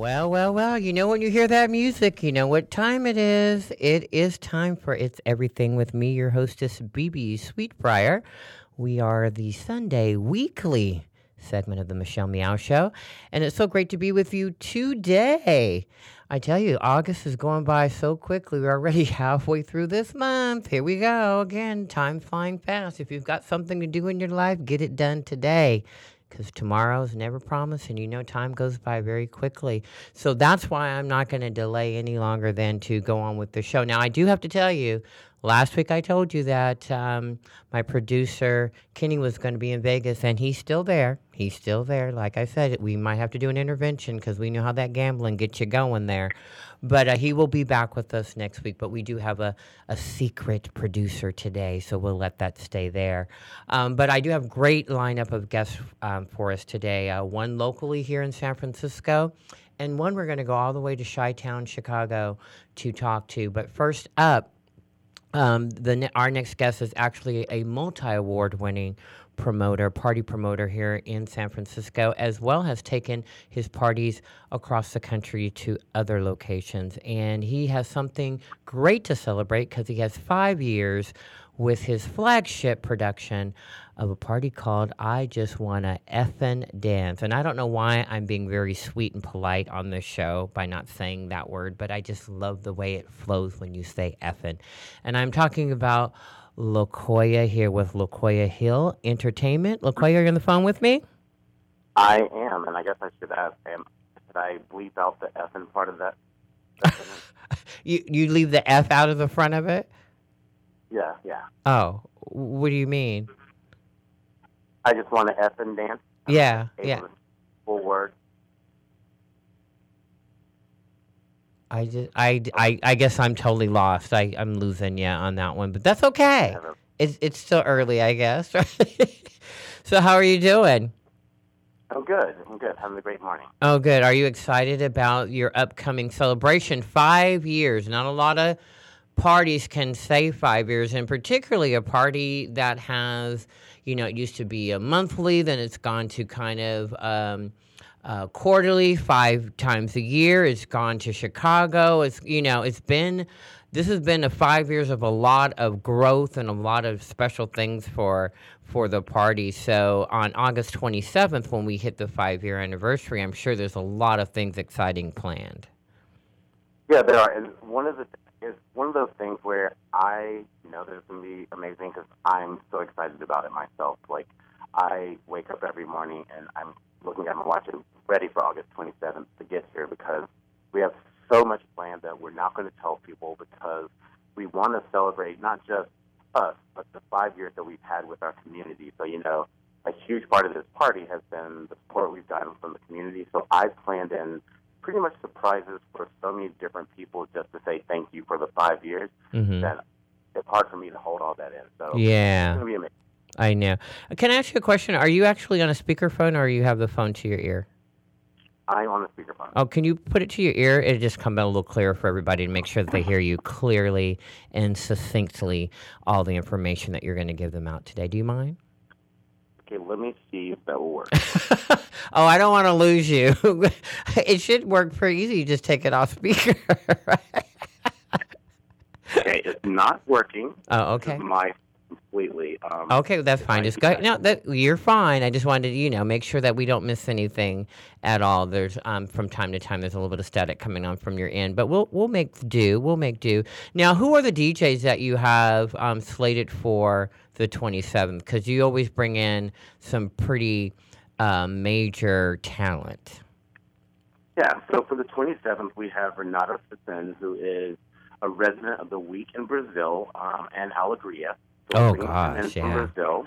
Well, well, well, you know when you hear that music, you know what time it is. It is time for It's Everything with me, your hostess, Bebe Sweetbriar. We are the Sunday weekly segment of the Michelle Meow Show, and it's so great to be with you today. I tell you, August is going by so quickly. We're already halfway through this month. Here we go again. Time flying fast. If you've got something to do in your life, get it done today because tomorrow's never promised and you know time goes by very quickly. So that's why I'm not going to delay any longer than to go on with the show. Now, I do have to tell you, last week I told you that um, my producer, Kenny, was going to be in Vegas and he's still there. He's still there. Like I said, we might have to do an intervention because we know how that gambling gets you going there. But uh, he will be back with us next week. But we do have a, a secret producer today, so we'll let that stay there. Um, but I do have great lineup of guests um, for us today. Uh, one locally here in San Francisco, and one we're going to go all the way to Chi-Town, Chicago, to talk to. But first up. Um, the our next guest is actually a multi-award winning promoter, party promoter here in San Francisco, as well has taken his parties across the country to other locations. And he has something great to celebrate because he has five years with his flagship production of a party called I Just Wanna Effin' Dance. And I don't know why I'm being very sweet and polite on this show by not saying that word, but I just love the way it flows when you say effin'. And I'm talking about Lakoya here with Lakoya Hill Entertainment. Lakoya, are you on the phone with me? I am, and I guess I should ask, um, should I bleep out the F in part of that? you you leave the F out of the front of it? Yeah, yeah. Oh, what do you mean? I just want to F and dance. Yeah, yeah. Full word. I just, I, I, I guess I'm totally lost. I, I'm losing you on that one, but that's okay. It's, it's still early, I guess. so, how are you doing? I'm good. I'm good. Having a great morning. Oh, good. Are you excited about your upcoming celebration? Five years. Not a lot of parties can say five years, and particularly a party that has, you know, it used to be a monthly, then it's gone to kind of. Um, uh, quarterly, five times a year. It's gone to Chicago. It's you know, it's been this has been a five years of a lot of growth and a lot of special things for for the party. So on August 27th, when we hit the five year anniversary, I'm sure there's a lot of things exciting planned. Yeah, there are, and one of the is one of those things where I know there's gonna be amazing because I'm so excited about it myself. Like I wake up every morning and I'm looking at my watch and ready for August 27th to get here because we have so much planned that we're not going to tell people because we want to celebrate not just us, but the five years that we've had with our community. So, you know, a huge part of this party has been the support we've gotten from the community. So I've planned in pretty much surprises for so many different people just to say thank you for the five years mm-hmm. that it's hard for me to hold all that in. So yeah. it's going to be amazing. I know. Can I ask you a question? Are you actually on a speakerphone or you have the phone to your ear? I'm on the speakerphone. Oh, can you put it to your ear? It'll just come out a little clearer for everybody to make sure that they hear you clearly and succinctly all the information that you're going to give them out today. Do you mind? Okay, let me see if that will work. oh, I don't want to lose you. it should work pretty easy. You just take it off speaker. okay, it's not working. Oh, okay. My completely. Um, okay, that's fine. Just go. No, that you're fine. I just wanted to, you know, make sure that we don't miss anything at all. There's um, from time to time there's a little bit of static coming on from your end, but we'll we'll make do. We'll make do. Now, who are the DJs that you have um, slated for the 27th? Because you always bring in some pretty uh, major talent. Yeah. So for the 27th, we have Renato Cecin, who is a resident of the week in Brazil um, and Alegria. Oh gosh, yeah. From Brazil.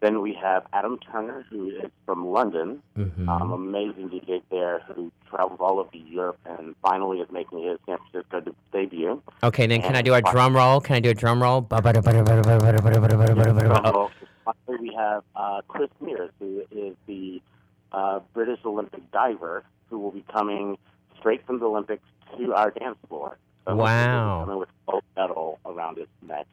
Then we have Adam Turner, who is from London, mm-hmm. um, amazing DJ there, who travels all over Europe and finally is making his San Francisco debut. Okay, then can I do a drum roll? Can I do a drum roll? Finally, We have uh, Chris Mears, who is the uh, British Olympic diver who will be coming straight from the Olympics to our dance floor. So wow. Coming with gold medal around his neck.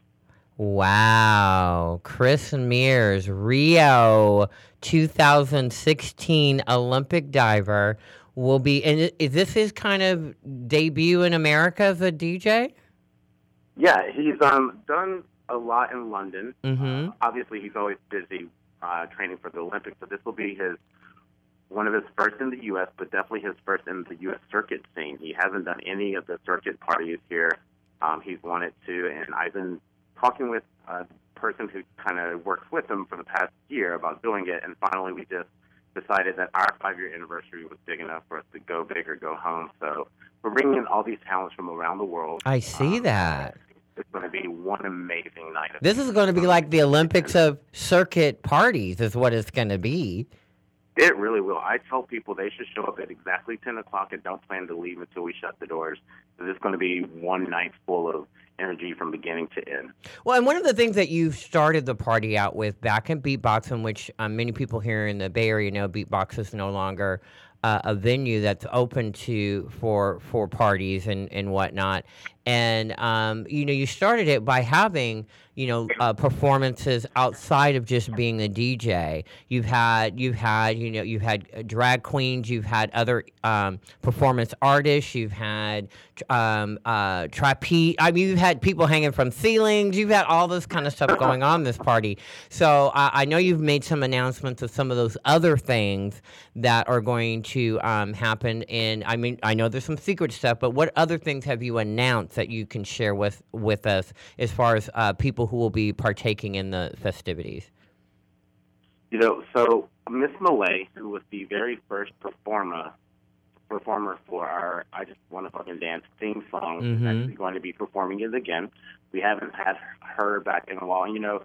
Wow. Chris Mears, Rio 2016 Olympic diver, will be, and is this his kind of debut in America as a DJ? Yeah, he's um, done a lot in London. Mm-hmm. Uh, obviously, he's always busy uh, training for the Olympics, but this will be his one of his first in the U.S., but definitely his first in the U.S. circuit scene. He hasn't done any of the circuit parties here. Um, he's wanted to, and I've been talking with a person who kind of works with them for the past year about doing it, and finally we just decided that our five-year anniversary was big enough for us to go big or go home. So we're bringing in all these talents from around the world. I see Um, that. It's going to be one amazing night. of This is going to be like the Olympics of circuit parties, is what it's going to be. It really will. I tell people they should show up at exactly 10 o'clock and don't plan to leave until we shut the doors. This is going to be one night full of energy from beginning to end. Well, and one of the things that you started the party out with back in Beatboxing, which um, many people here in the Bay Area know Beatbox is no longer uh, a venue that's open to for for parties and and whatnot. And um, you know, you started it by having you know uh, performances outside of just being a DJ. You've had you've had you know you've had uh, drag queens, you've had other um, performance artists, you've had um, uh, trapeze. I mean, you've had people hanging from ceilings. You've had all this kind of stuff going on this party. So I know you've made some announcements of some of those other things that are going to um, happen. And I mean, I know there's some secret stuff, but what other things have you announced that you can share with with us as far as uh, people who will be partaking in the festivities? You know, so Miss Malay, who was the very first performer performer for our I Just Want to Fucking Dance theme song, is Mhm. actually going to be performing it again. We haven't had her back in a while. You know,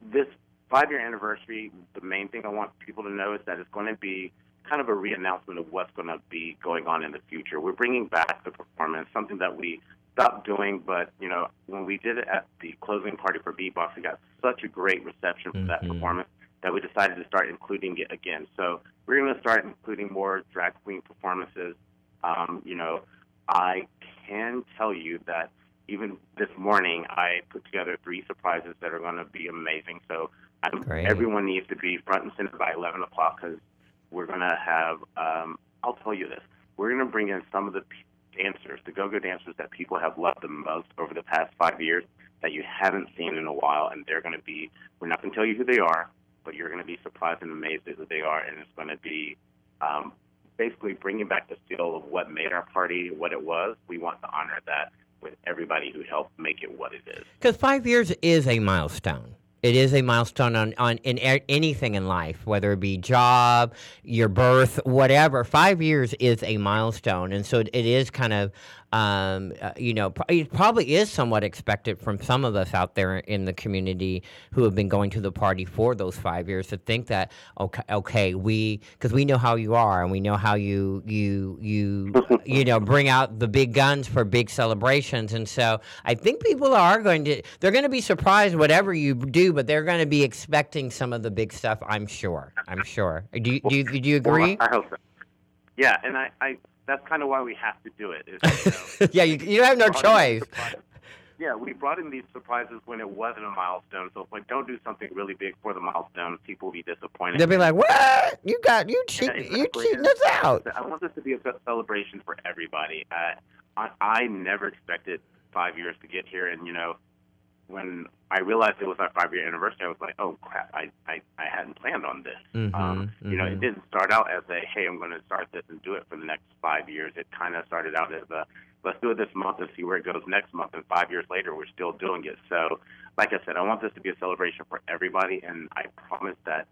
this five year anniversary, the main thing I want people to know is that it's going to be kind of a re-announcement of what's going to be going on in the future. We're bringing back the performance, something that we stopped doing, but you know, when we did it at the closing party for Beatbox, we got such a great reception for that Mhm. performance that we decided to start including it again. So we're going to start including more drag queen performances. Um, you know, I can tell you that even this morning I put together three surprises that are going to be amazing. So I'm, everyone needs to be front and center by 11 o'clock because we're going to have, um, I'll tell you this, we're going to bring in some of the dancers, the go-go dancers that people have loved the most over the past five years that you haven't seen in a while, and they're going to be, we're not going to tell you who they are, but you're going to be surprised and amazed at who they are, and it's going to be um, basically bringing back the feel of what made our party what it was. We want to honor that with everybody who helped make it what it is. Because five years is a milestone. It is a milestone on, on in a- anything in life, whether it be job, your birth, whatever. Five years is a milestone, and so it, it is kind of, um, uh, you know, it probably is somewhat expected from some of us out there in the community who have been going to the party for those five years to think that okay, okay, we because we know how you are and we know how you you you you know bring out the big guns for big celebrations, and so I think people are going to they're going to be surprised whatever you do, but they're going to be expecting some of the big stuff. I'm sure. I'm sure. Do you, do you, do you agree? Well, I hope so. Yeah, and I, I that's kind of why we have to do it. Is, you know, yeah, you, you have no choice. Yeah, we brought in these surprises when it wasn't a milestone. So if we don't do something really big for the milestone, people will be disappointed. They'll be like, "What? You got you cheat, Yeah, you cheating us out." I want this to be a celebration for everybody. Uh, I, I never expected five years to get here, and you know, when I realized it was our five-year anniversary, I was like, "Oh crap! I I, I hadn't planned on this." Mhm, um, You know, it didn't start out as a, "Hey, I'm going to start this and do it for the next five years." It kind of started out as a, "Let's do it this month and see where it goes next month." And five years later, we're still doing it. So, like I said, I want this to be a celebration for everybody, and I promise that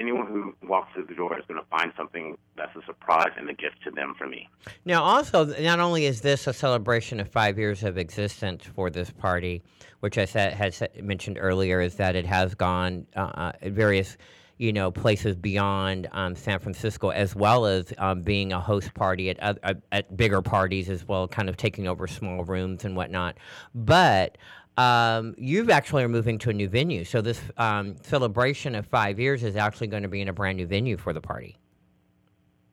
anyone who walks through the door is going to find something that's a surprise and a gift to them from me. Now, also, not only is this a celebration of five years of existence for this party, which I said said, mentioned earlier, is that it has gone uh, uh, various, you know, places beyond um, San Francisco, as well as um, being a host party at uh, at bigger parties as well, kind of taking over small rooms and whatnot. But um, you've actually are moving to a new venue, so this um, celebration of five years is actually going to be in a brand new venue for the party.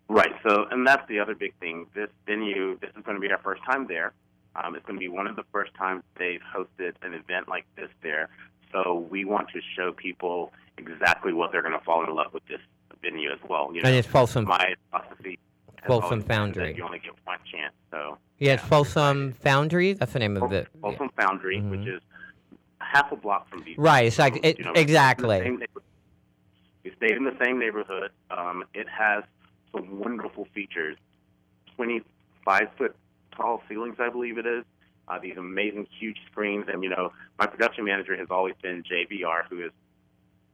Right. So, and that's the other big thing. This venue, this is going to be our first time there. Um, it's going to be one of the first times they've hosted an event like this there. So we want to show people exactly what they're going to fall in love with this venue as well. You know, and it's Folsom. My philosophy. Folsom Foundry. You only get one chance. So. Yeah, it's Folsom Foundry. That's the name of it. Folsom Foundry, mm-hmm. which is half a block from DC. Right. It's like it, you know, exactly. We stayed in the same neighborhood. Um, it has some wonderful features. Twenty-five foot tall ceilings, I believe it is. Uh, these amazing, huge screens, and you know, my production manager has always been JVR, who is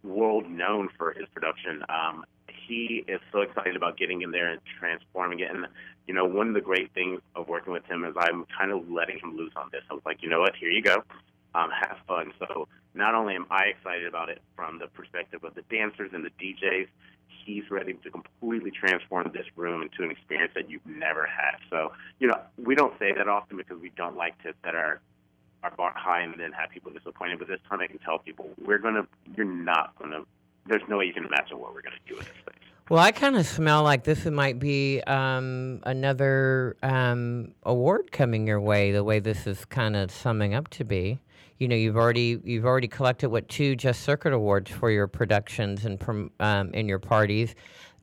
world known for his production. Um, he is so excited about getting in there and transforming it. And you know, one of the great things of working with him is I'm kind of letting him loose on this. I was like, you know what, here you go, um, have fun. So not only am I excited about it from the perspective of the dancers and the DJs, he's ready to completely transform this room into an experience that you've never had. So, you know, we don't say that often because we don't like to set our our bar high and then have people disappointed. But this time, I can tell people we're gonna, you're not gonna. There's no way you can imagine what we're gonna do with this space. Well, I kind of smell like this it might be um, another um, award coming your way. The way this is kind of summing up to be you know you've already you've already collected what two just circuit awards for your productions and um, in your parties.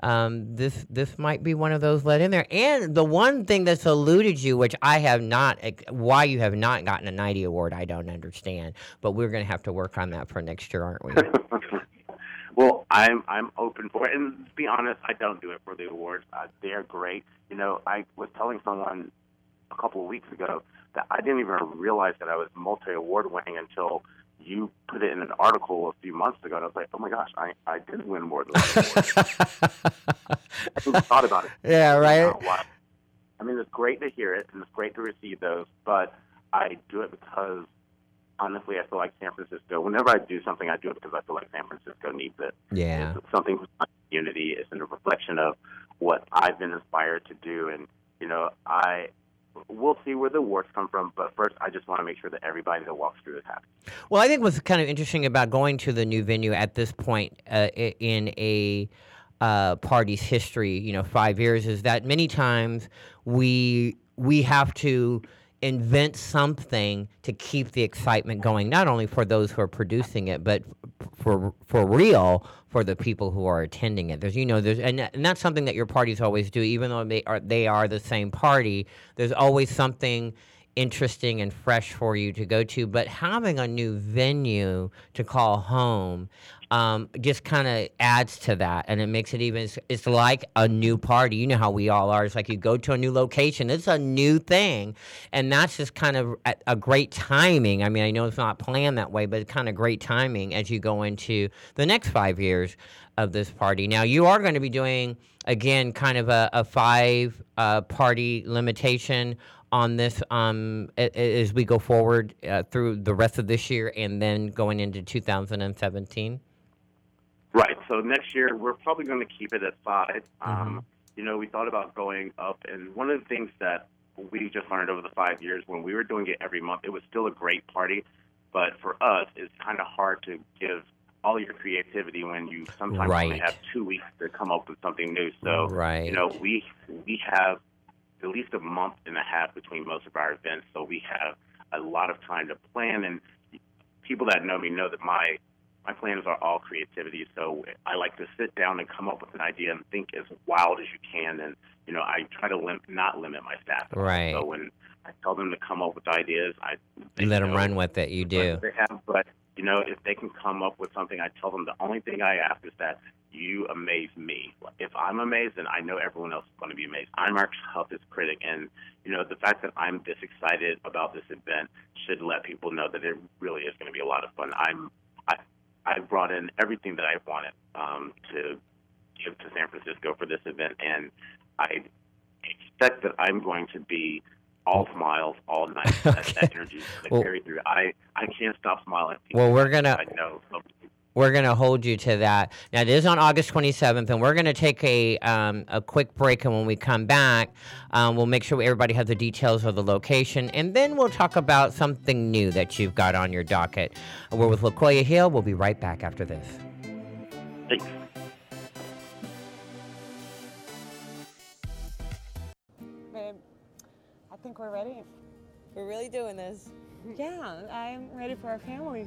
Um, this this might be one of those let in there. And the one thing that's eluded you, which I have not, why you have not gotten a Nitey award, I don't understand. But we're going to have to work on that for next year, aren't we? well, I'm I'm open for it. And to be honest, I don't do it for the awards. Uh, they're great. You know, I was telling someone a couple of weeks ago that I didn't even realize that I was multi award winning until you put it in an article a few months ago, and I was like, "Oh my gosh, I, I did win more than one I think thought about it. Yeah, right. I mean, it's great to hear it, and it's great to receive those, but I do it because honestly, I feel like San Francisco. Whenever I do something, I do it because I feel like San Francisco needs it. Yeah, it's something unity. It's in a reflection of what I've been inspired to do, and you know, I we'll see where the awards come from. But first, I just want to make sure that everybody that walks through is happy. Well, I think what's kind of interesting about going to the new venue at this point uh, in a uh, party's history, you know, five years, is that many times we we have to invent something to keep the excitement going, not only for those who are producing it, but for for real for the people who are attending it. There's you know there's and, and that's something that your parties always do, even though they are they are the same party. There's always something interesting and fresh for you to go to. But having a new venue to call home um, just kind of adds to that, and it makes it even. It's, it's, like a new party. You know how we all are. It's like you go to a new location. It's a new thing, and that's just kind of a, a great timing. I mean, I know it's not planned that way, but it's kind of great timing as you go into the next five years of this party. Now, you are going to be doing again kind of a, a five uh, party limitation on this um, as we go forward uh, through the rest of this year and then going into 2017? Right. So next year we're probably going to keep it at 5 mm-hmm. Um, you know, we thought about going up, and one of the things that we just learned over the five years when we were doing it every month, it was still a great party, but for us, it's kind of hard to give all your creativity when you sometimes right. only have two weeks to come up with something new. So, right. you know, we we have at least a month and a half between most of our events, so we have a lot of time to plan. And people that know me know that my my plans are all creativity. So I like to sit down and come up with an idea and think as wild as you can. And you know, I try to lim- not limit my staff. Right. So when I tell them to come up with ideas, I you let them run with it. You do. They have, but you know, if they can come up with something, I tell them the only thing I ask is that you amaze me. If I'm amazed, then I know everyone else is going to be amazed. I'm our toughest critic, and you know, the fact that I'm this excited about this event should let people know that it really is going to be a lot of fun. I'm I I brought in everything that I wanted um, to give to San Francisco for this event, and I expect that I'm going to be all smiles all night. okay. that, that energy that well, carry through. I I can't stop smiling. Well, we're gonna. I know we're going to hold you to that. Now, this is on August 27th, and we're going to take a, um, a quick break. And when we come back, um, we'll make sure everybody has the details of the location. And then we'll talk about something new that you've got on your docket. We're with Lakoya Hill. We'll be right back after this. Thanks. I think we're ready. We're really doing this. Yeah, I'm ready for our family.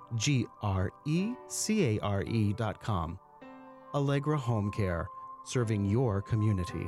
www.alegrecare.com. Alegre Home Care, serving your community.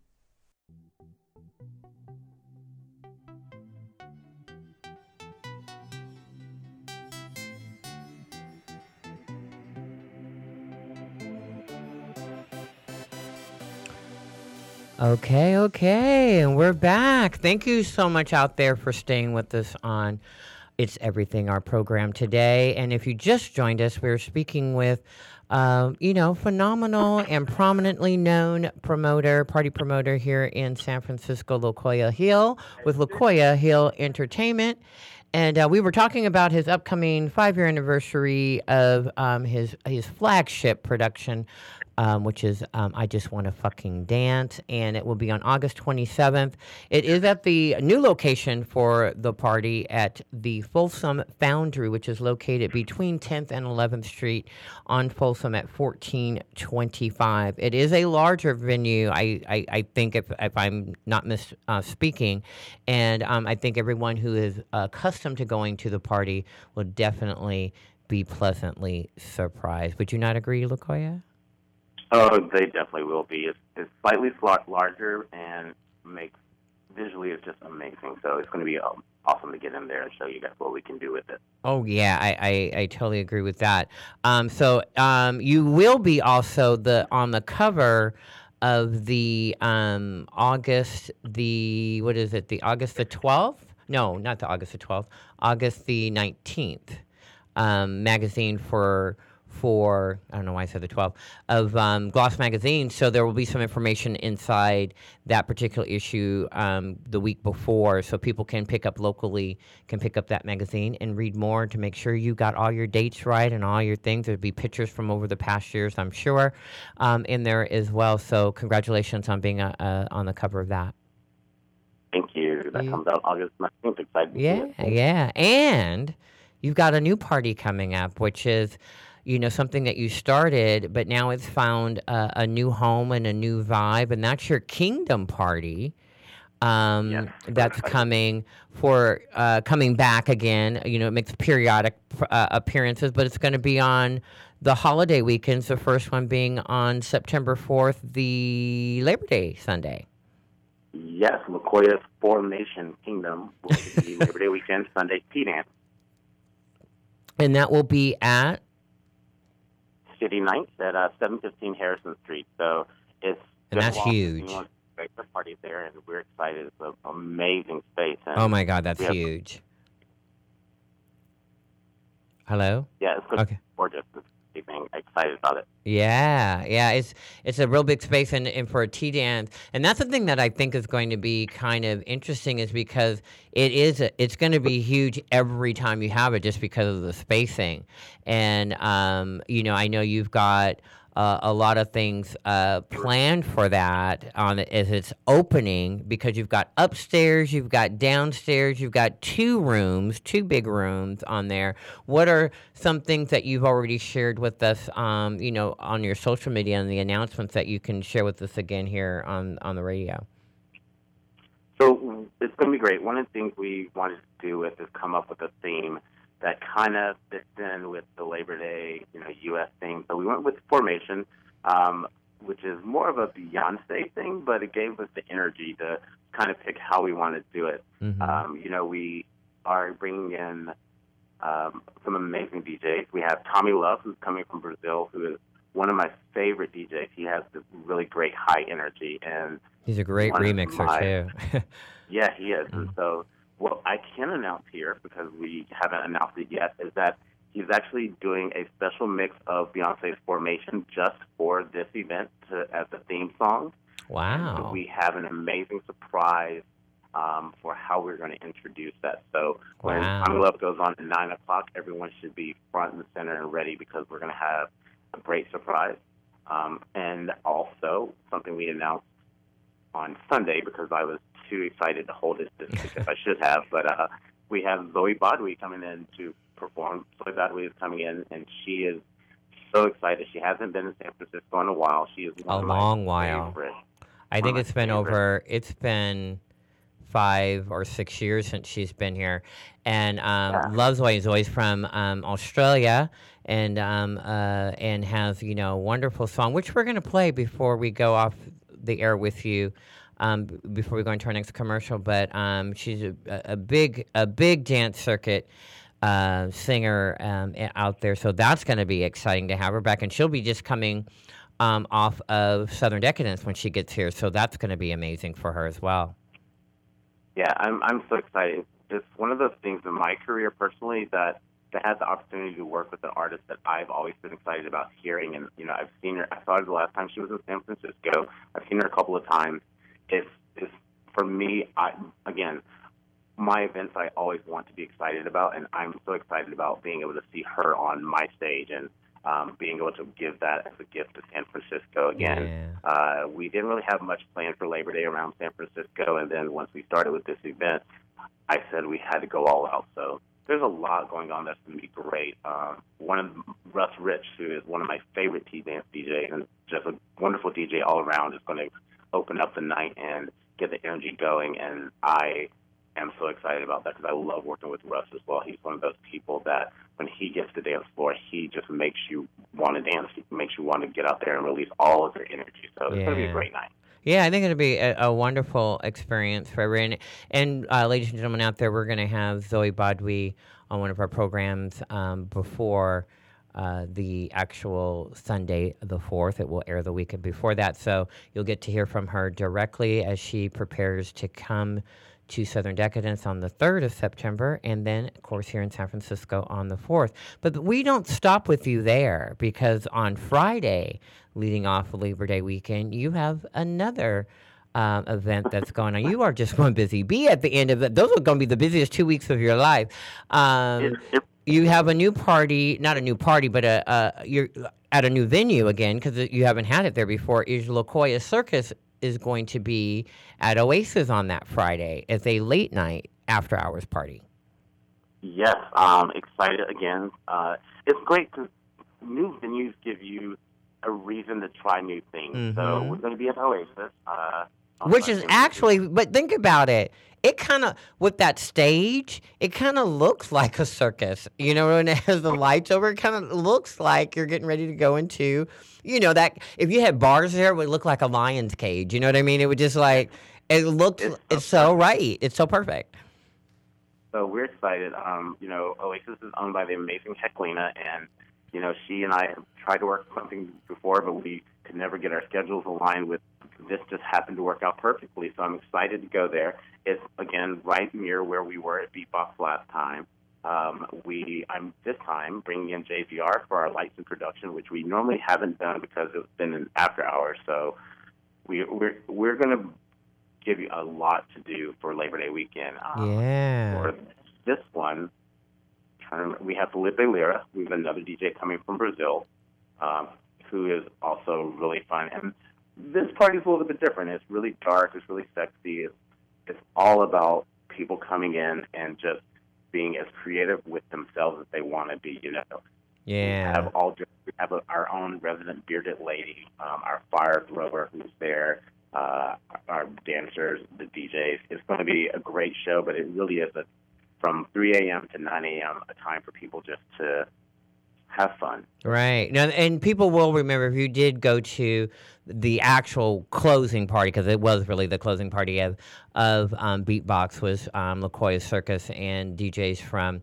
Okay, okay, and we're back. Thank you so much out there for staying with us on It's Everything, our program today. And if you just joined us, we're speaking with, um, you know, phenomenal and prominently known promoter, party promoter here in San Francisco, Lakoya Hill, with Lakoya Hill Entertainment. And uh, we were talking about his upcoming five-year anniversary of um, his his flagship production, um, which is um, "I Just Want to Fucking Dance," and it will be on August 27th. It is at the new location for the party at the Folsom Foundry, which is located between 10th and 11th Street on Folsom at 1425. It is a larger venue, I I, I think, if if I'm not misspeaking, uh, and um, I think everyone who is accustomed to going to the party will definitely be pleasantly surprised. Would you not agree, Lakoya? Oh, they definitely will be. It's, it's slightly larger and makes visually it's just amazing. So it's going to be um, awesome to get in there and show you guys what we can do with it. Oh yeah, I I, I totally agree with that. Um, so um, you will be also the on the cover of the um, August the what is it the August the twelfth no, not the August the 12th, August the 19th um, magazine for for I don't know why I said the 12th of um, Gloss magazine. So there will be some information inside that particular issue um, the week before, so people can pick up locally, can pick up that magazine and read more to make sure you got all your dates right and all your things. There'll be pictures from over the past years, I'm sure, um, in there as well. So congratulations on being a, a, on the cover of that. Thank you. That comes out August 19th. Excited. Yeah, yeah. And you've got a new party coming up, which is, you know, something that you started, but now it's found a, a new home and a new vibe, and that's your Kingdom Party. Um, Yes. that's coming for uh, coming back again. You know, it makes periodic uh, appearances, but it's going to be on the holiday weekends. The first one being on September fourth, the Labor Day Sunday. Yes, Lakoya's Formation Kingdom will be Labor Day weekend, Sunday, Tea Dance, And that will be at City Nights at uh, 715 Harrison Street. So it's and that's huge. Breakfast party there, and we're excited. It's an amazing space. And oh my God, that's huge. Hello. Yeah, it's okay. gorgeous this evening. Excited about it. Yeah, yeah, it's it's a real big space, and, and for a tea dance, and that's the thing that I think is going to be kind of interesting, is because it is a, it's going to be huge every time you have it, just because of the spacing, and um, you know, I know you've got uh, a lot of things uh, planned for that on as it's opening because you've got upstairs, you've got downstairs, you've got two rooms, two big rooms on there. What are some things that you've already shared with us, um, you know, on your social media and the announcements that you can share with us again here on on the radio? So it's going to be great. One of the things we wanted to do with is come up with a theme that kind of fits in with the Labor Day, you know, U.S. thing. So we went with formation, um, which is more of a Beyonce thing, but it gave us the energy to kind of pick how we want to do it. Mm-hmm. Um, you know, we are bringing in um, some amazing DJs. We have Tommy Love, who's coming from Brazil, who is one of my favorite DJs. He has this really great high energy, and he's a great remixer my, too. yeah, he is. Mm-hmm. And so what I can announce here, because we haven't announced it yet, is that he's actually doing a special mix of Beyonce's Formation just for this event to, as the theme song. Wow. So we have an amazing surprise um, for how we're going to introduce that. So when wow. Tommy Love goes on at 9 o'clock, everyone should be front and center and ready because we're going to have a great surprise. Um, and also, something we announced on Sunday because I was too excited to hold it this I should have. But uh, we have Zoe Badwi coming in to perform. Zoe Badwi is coming in, and she is so excited. She hasn't been in San Francisco in a while. She is a long while. Favorite, I think it's been favorite. over. It's been five or six years since she's been here, and um, Yeah. loves Zoe. Zoe's from um, Australia, and um, uh, and has you know a wonderful song, which we're gonna play before we go off the air with you. Um, b- before we go into our next commercial, but um, she's a, a big a big dance circuit uh, singer um, out there, so that's going to be exciting to have her back, and she'll be just coming um, off of Southern Decadence when she gets here, so that's going to be amazing for her as well. Yeah, I'm I'm so excited. It's one of those things in my career personally that to have the opportunity to work with an artist that I've always been excited about hearing, and you know I've seen her. I saw her the last time she was in San Francisco. I've seen her a couple of times. It's for me. I again, my events I always want to be excited about, and I'm so excited about being able to see her on my stage and um, being able to give that as a gift to San Francisco again. Yeah. Uh, we didn't really have much planned for Labor Day around San Francisco, and then once we started with this event, I said we had to go all out. So there's a lot going on that's going to be great. Um, one of Russ Rich, who is one of my favorite T dance DJs and just a wonderful DJ all around, is going to open up the night and get the energy going. And I am so excited about that because I love working with Russ as well. He's one of those people that when he gets to dance floor, he just makes you want to dance. He makes you want to get out there and release all of your energy. So it's going to be a great night. Yeah, I think it'll be a, a wonderful experience for everyone. And uh, ladies and gentlemen out there, we're going to have Zoe Badwi on one of our programs um, before uh, the actual Sunday, the 4th. It will air the weekend before that. So you'll get to hear from her directly as she prepares to come to Southern Decadence on the 3rd of September, and then, of course, here in San Francisco on the 4th. But we don't stop with you there because on Friday, leading off Labor Day weekend, you have another um, event that's going on. You are just one busy bee at the end of it. Those are going to be the busiest two weeks of your life. Um, It, it, you have a new party, not a new party, but a, a you're at a new venue again because you haven't had it there before. Is Lakoya Circus is going to be at Oasis on that Friday as a late night after hours party. Yes, um, excited again. Uh, it's great because new venues give you a reason to try new things. So Mhm. we're going to be at Oasis, uh, Which is actually, but think about it. It kind of, with that stage, it kind of looks like a circus. You know, when it has the lights over, it kind of looks like you're getting ready to go into, you know, that if you had bars there, it would look like a lion's cage. You know what I mean? It would just like, it looks, It's it's, so so right. It's so perfect. So we're excited. Um, you know, Oasis is owned by the amazing Heklina, and you know, she and I have tried to work something before, but we could never get our schedules aligned with. This just happened to work out perfectly, so I'm excited to go there. It's again right near where we were at Beatbox last time, Um, we I'm this time bringing in JVR for our lights and production, which we normally haven't done because it's been an after hour. So we we're we're gonna give you a lot to do for Labor Day weekend. Um, Yeah. For this one, turn, we have Felipe Lira. We have another DJ coming from Brazil, um, who is also really fun. And this party's a little bit different. It's really dark. It's really sexy. It's, it's all about people coming in and just being as creative with themselves as they want to be. You know, Yeah. we have all we have a, our own resident bearded lady, um, our fire thrower who's there, uh, our dancers, the DJs. It's going to be a great show, but it really is a from 3 a.m. to 9 a.m. a time for people just to have fun. Right. Now, and people will remember if you did go to the actual closing party, because it was really the closing party of of um, Beatbox was um, Lakoya Circus and DJs from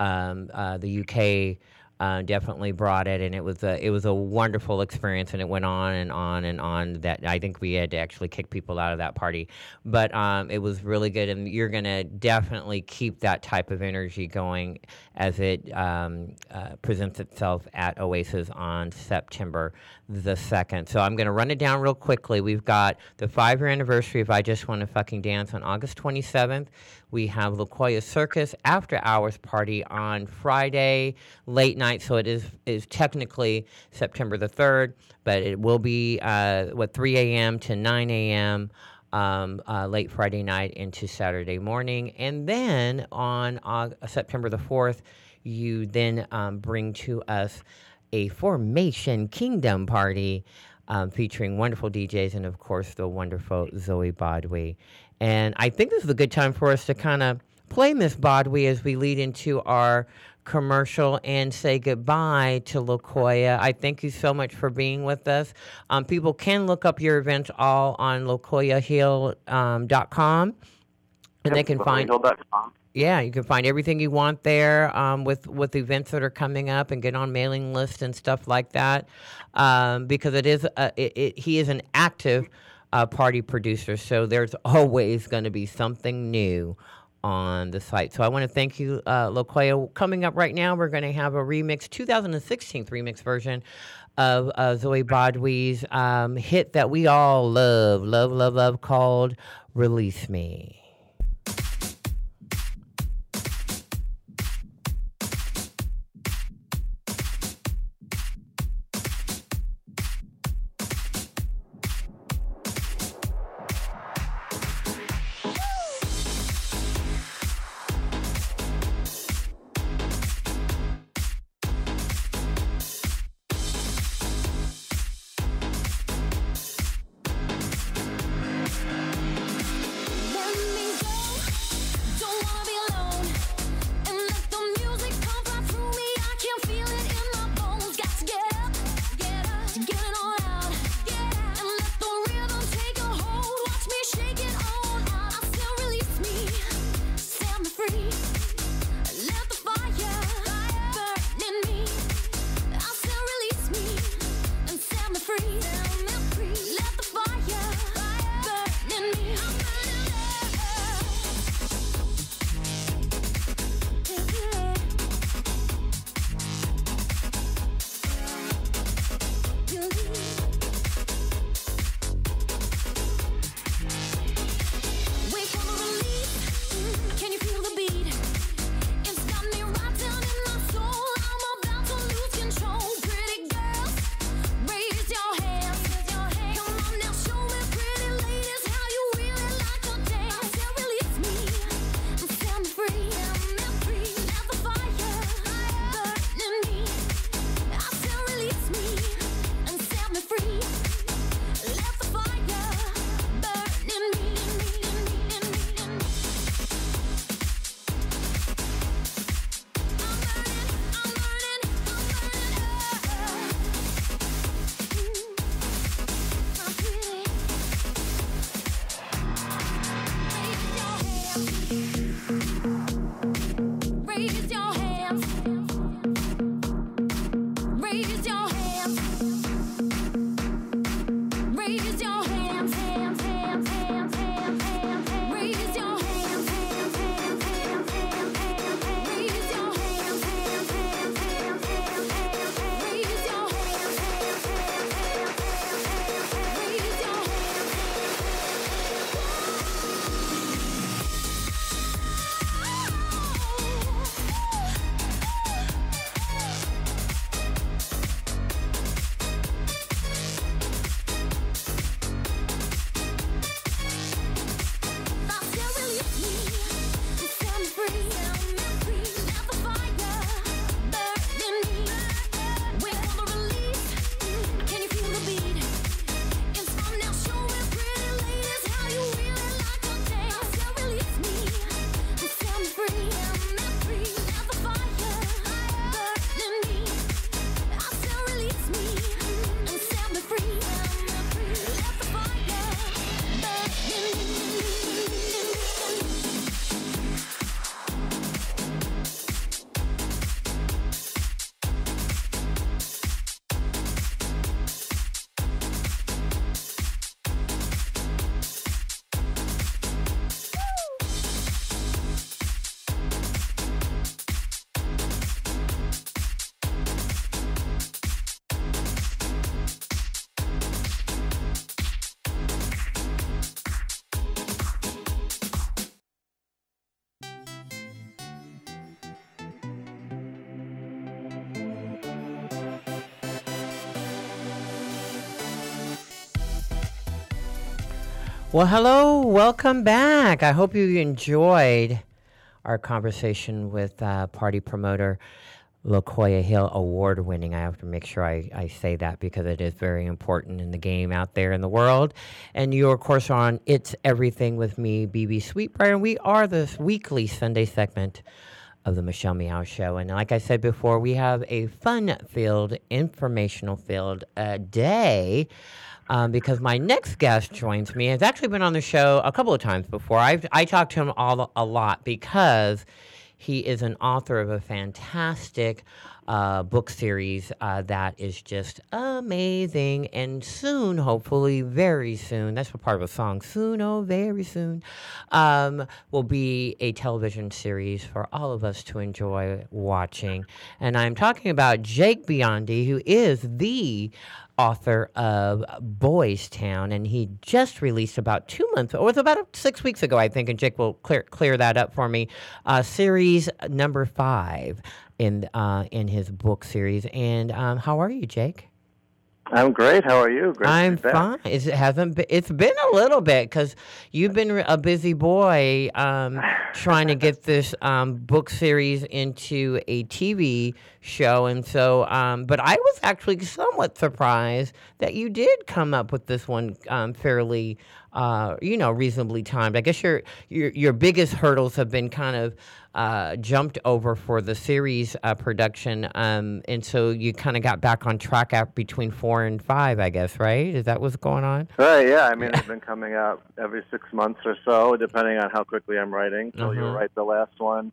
um, uh, the UK. Uh, definitely brought it, and it was a it was a wonderful experience, and it went on and on and on. That I think we had to actually kick people out of that party, but um, it was really good, and you're gonna definitely keep that type of energy going as it um, uh, presents itself at Oasis on September the 2nd. So I'm to run it down real quickly. We've got the five year anniversary of I Just Want to Fucking Dance on August 27th. We have Lakoya Circus After Hours Party on Friday, late night. So it is, is technically September the 3rd, but it will be, uh, what, 3 a.m. to 9 a.m um, uh, late Friday night into Saturday morning. And then on September the 4th, you then um, bring to us a Formation Kingdom party um, featuring wonderful DJs and, of course, the wonderful Zoe Badwi. And I think this is a good time for us to kind of play Miss Badwi as we lead into our commercial and say goodbye to Lakoya. I thank you so much for being with us. Um, people can look up your events all on lakoyahill.com. Um, and they can find yeah, you can find everything you want there um, with with events that are coming up and get on mailing lists and stuff like that. Um, because it is a, it, it, he is an active uh, party producer, so there's always going to be something new on the site. So I want to thank you, uh. Coming up right now, we're going to have a remix, 2016 remix version of uh, Zoe Badwi's um, hit that we all love, love, love, love, called "Release me Well, hello, welcome back. I hope you enjoyed our conversation with uh, party promoter Lakoya Hill, award winning. I have to make sure I, I say that because it is very important in the game out there in the world. And you, of course, are on It's Everything with me, Bebe Sweetbriar, and we are this weekly Sunday segment of the Michelle Meow Show. And like I said before, we have a fun filled, informational filled uh, day um, because my next guest joins me. Has actually been on the show a couple of times before. I've I talked to him all a lot because he is an author of a fantastic uh, book series uh, that is just amazing. And soon, hopefully, very soon, that's part of a song, soon, oh, very soon, um, will be a television series for all of us to enjoy watching. And I'm talking about Jake Biondi, who is the author of Boys Town, and he just released about two months, or it was about six weeks ago, I think. And Jake will clear clear that up for me. Uh, series number five in uh, in his book series. And um, how are you, Jake? I'm great. How are you? Great I'm fine. It hasn't been, it's been a little bit because you've been a busy boy um, trying to get this um, book series into a TV show, and so. Um, but I was actually somewhat surprised that you did come up with this one um, fairly, uh, you know, reasonably timed. I guess your your your biggest hurdles have been kind of uh, jumped over for the series uh, production, um, and so you kind of got back on track at between four and five, I guess, right? Is that what's going on? Right. Yeah. I mean, it's been coming out every six months or so, depending on how quickly I'm writing. So uh-huh. you're right. The last one,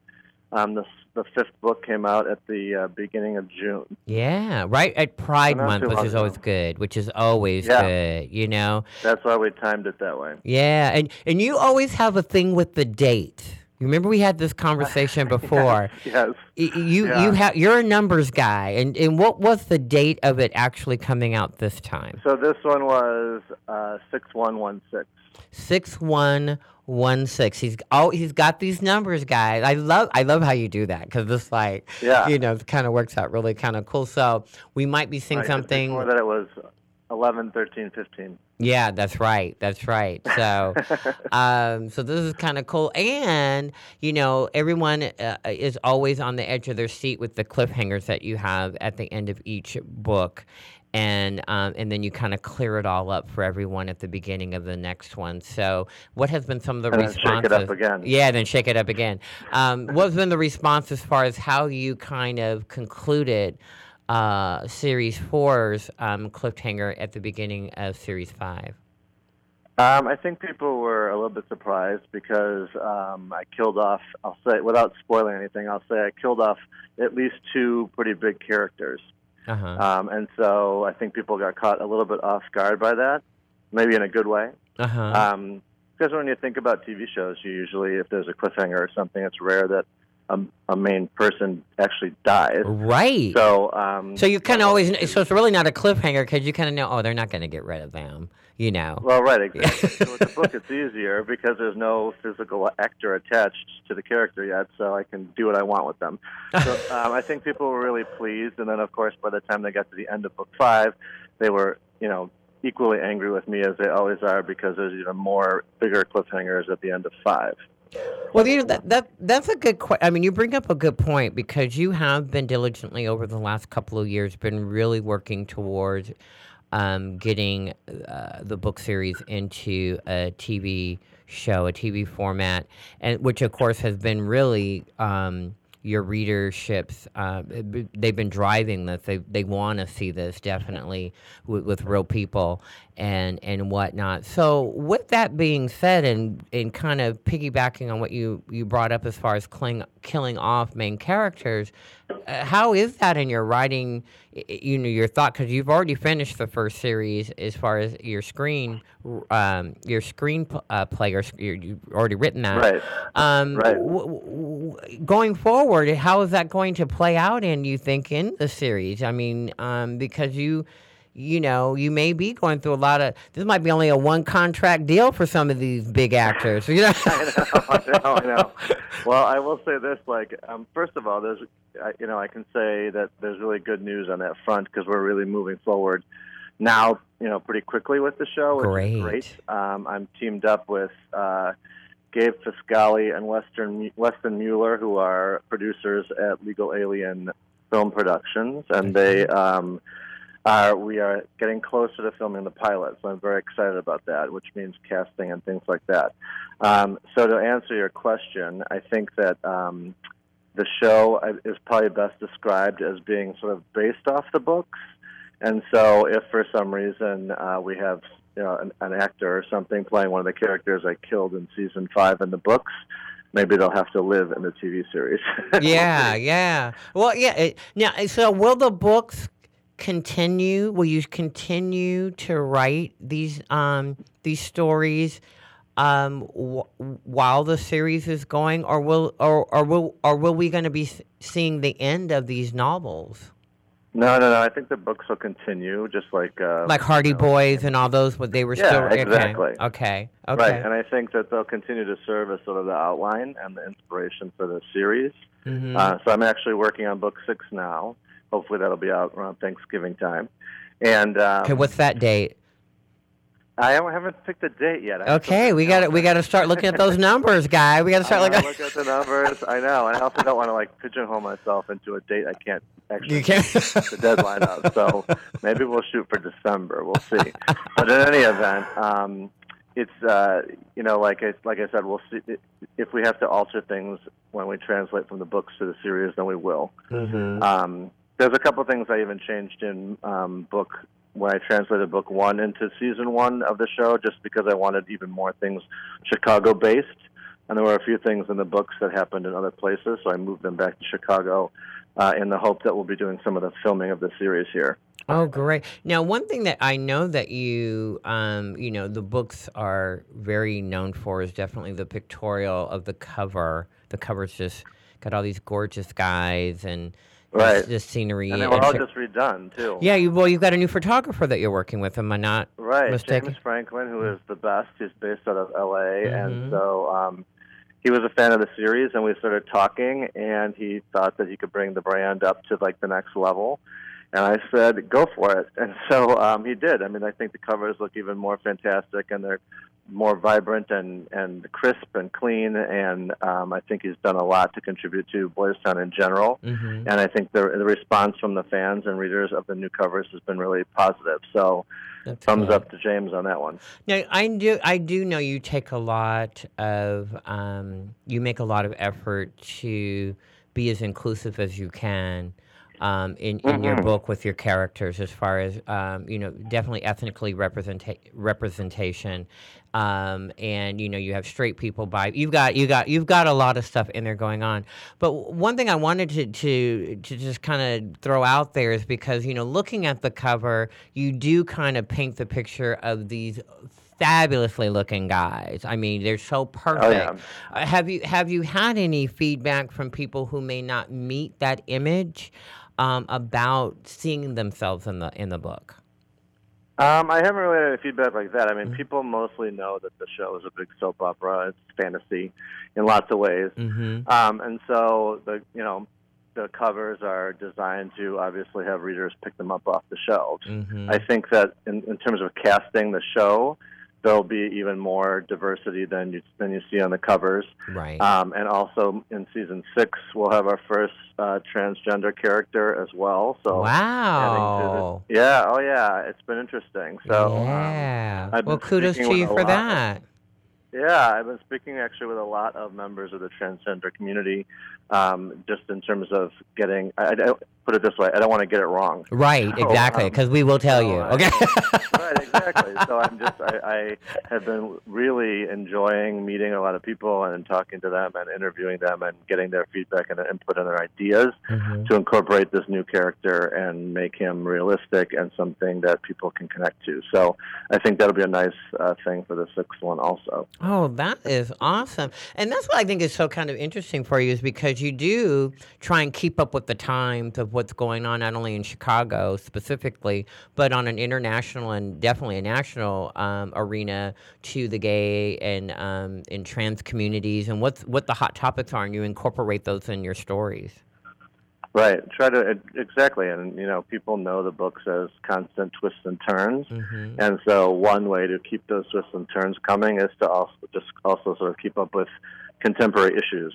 um, the the fifth book came out at the uh, beginning of June. Yeah, right at Pride Month, which is always good. Which is always yeah. good. You know. That's why we timed it that way. Yeah, and and you always have a thing with the date You Remember we had this conversation before. yes. You yeah. you have you're a numbers guy, and and what was the date of it actually coming out this time? So this one was uh, six one one six. Six one one six. He's oh he's got these numbers, guys. I love I love how you do that because it's like yeah. you know it kind of works out really kind of cool. So we might be seeing right, something. Before that, it was 11, 13, 15. Yeah, that's right. That's right. So, um, so this is kind of cool, and you know, everyone uh, is always on the edge of their seat with the cliffhangers that you have at the end of each book, and um, and then you kind of clear it all up for everyone at the beginning of the next one. So, what has been some of the and responses? Shake it up again. Yeah, then shake it up again. Um, what has been the response as far as how you kind of concluded? uh, Series Four's um, cliffhanger at the beginning of Series 5? Um, I think people were a little bit surprised because um, I killed off, I'll say, without spoiling anything, I'll say I killed off at least two pretty big characters. Uh-huh. Um, and so I think people got caught a little bit off guard by that, maybe in a good way. Uh-huh. Um, because when you think about TV shows, you usually, if there's a cliffhanger or something, it's rare that a, a main person actually dies. Right. So, um, so you kind of always so it's really not a cliffhanger because you kind of know oh they're not going to get rid of them. You know. Well, right, exactly. so with the book, it's easier because there's no physical actor attached to the character yet, so I can do what I want with them. So um, I think people were really pleased, and then of course by the time they got to the end of book five, they were you know equally angry with me as they always are because there's even more bigger cliffhangers at the end of five. Well, you know that that that's a good. question. I mean, you bring up a good point because you have been diligently over the last couple of years been really working towards um, getting uh, the book series into a TV show, a TV format, and which of course has been really. Um, your readerships, uh, they've been driving this. They they want to see this definitely with, with real people and and whatnot. So with that being said, and and kind of piggybacking on what you you brought up as far as killing killing off main characters, uh, how is that in your writing? You know your thought because you've already finished the first series as far as your screen um, your screen uh, play or you've already written that. Right. Um, right. W- w- going forward, how is that going to play out And you think in the series? I mean, um, because you you know, you may be going through a lot of. This might be only a one contract deal for some of these big actors. You know, I know, I know, I know. Well, I will say this: like, um, first of all, there's, you know, I can say that there's really good news on that front because we're really moving forward now, you know, pretty quickly with the show, Great. great. Um, I'm teamed up with uh, Gabe Fiscali and Western Weston Mueller, who are producers at Legal Alien Film Productions, and they um, are we are getting closer to filming the pilot. So I'm very excited about that, which means casting and things like that. Um, so to answer your question, I think that um, the show uh, is probably best described as being sort of based off the books. And so, if for some reason uh, we have you know an, an actor or something playing one of the characters I killed in season five in the books, maybe they'll have to live in the TV series. yeah, yeah. Well, yeah. Now, so will the books continue? Will you continue to write these um these stories um w- while the series is going, or will or or will or will we going to be seeing the end of these novels, no, no, no. I think the books will continue, just like uh, like Hardy you know, Boys and all those? What they were Yeah, still okay, exactly. Okay, okay. Right, and I think that they'll continue to serve as sort of the outline and the inspiration for the series. Mhm. Uh, so I'm actually working on book six now. Hopefully that'll be out around Thanksgiving time. And um, okay, what's that date? I haven't- haven't picked a date yet. I Okay, we got to we got to start looking at those numbers, guy. We got to start looking. look at the numbers. I know, and I also don't want to like pigeonhole myself into a date I can't actually You can't. keep the deadline up, So maybe we'll shoot for December. We'll see. But in any event, um, it's uh, you know, like I like I said, we'll see if we have to alter things when we translate from the books to the series, then we will. Mhm. Um, there's a couple things I even changed in um, book when I translated book one into season one of the show, just because I wanted even more things Chicago based, and there were a few things in the books that happened in other places, so I moved them back to Chicago uh, in the hope that we'll be doing some of the filming of the series here. Oh, great! Now, one thing that I know that you, um, you know, the books are very known for is definitely the pictorial of the cover. The cover's just got all these gorgeous guys and Right. the scenery. And they were all just redone too. yeah, you well, you've got a new photographer that you're working with. Am I not? Right, mistaken? James Franklin, who is the best. He's based out of L.A., Mhm. and so um, he was a fan of the series, and we started talking, and he thought that he could bring the brand up to like the next level. And I said, "Go for it." And so um, he did. I mean, I think the covers look even more fantastic, and they're more vibrant and and crisp and clean. And um, I think he's done a lot to contribute to Boys Town in general. Mm-hmm. And I think the the response from the fans and readers of the new covers has been really positive. So That's thumbs good. up to James on that one. Now, I do, I do know you take a lot of, um, you make a lot of effort to be as inclusive as you can um, in, in your Mhm. book with your characters, as far as, um, you know, definitely ethnically representa- representation. Um, and you know you have straight people by you've got you got you've got a lot of stuff in there going on but one thing i wanted to to, to just kind of throw out there is because you know looking at the cover you do kind of paint the picture of these fabulously looking guys i mean they're so perfect Oh yeah. uh, have you have you had any feedback from people who may not meet that image um, about seeing themselves in the in the book? Um, I haven't really had any feedback like that. I Mm-hmm. mean, people mostly know that the show is a big soap opera. It's fantasy in lots of ways. Mm-hmm. Um, and so the you know the covers are designed to obviously have readers pick them up off the shelves. Mm-hmm. I think that in, in terms of casting the show, there'll be even more diversity than you than you see on the covers. right. Um, and also in season six, we'll have our first uh, transgender character as well. So wow. the- yeah, oh yeah, it's been interesting. So um, yeah. I've well, kudos to you for that. yeah, I've been speaking actually with a lot of members of the transgender community, um, just in terms of getting. I, I, put it this way, I don't want to get it wrong. Right. So, Exactly. um, Because we will tell so you. I- Okay. right, exactly. So I'm just, I, I have been really enjoying meeting a lot of people and talking to them and interviewing them and getting their feedback and input and their ideas Mhm. to incorporate this new character and make him realistic and something that people can connect to. So I think that'll be a nice uh, thing for the sixth one also. Oh, that is awesome. And that's what I think is so kind of interesting for you is because you do try and keep up with the times of what's going on, not only in Chicago specifically, but on an international and definitely a national um, arena to the gay and um, and trans communities and what's what the hot topics are, and you incorporate those in your stories. Right. Try to exactly, and you know, people know the books as constant twists and turns, Mm-hmm. and so one way to keep those twists and turns coming is to also just also sort of keep up with contemporary issues.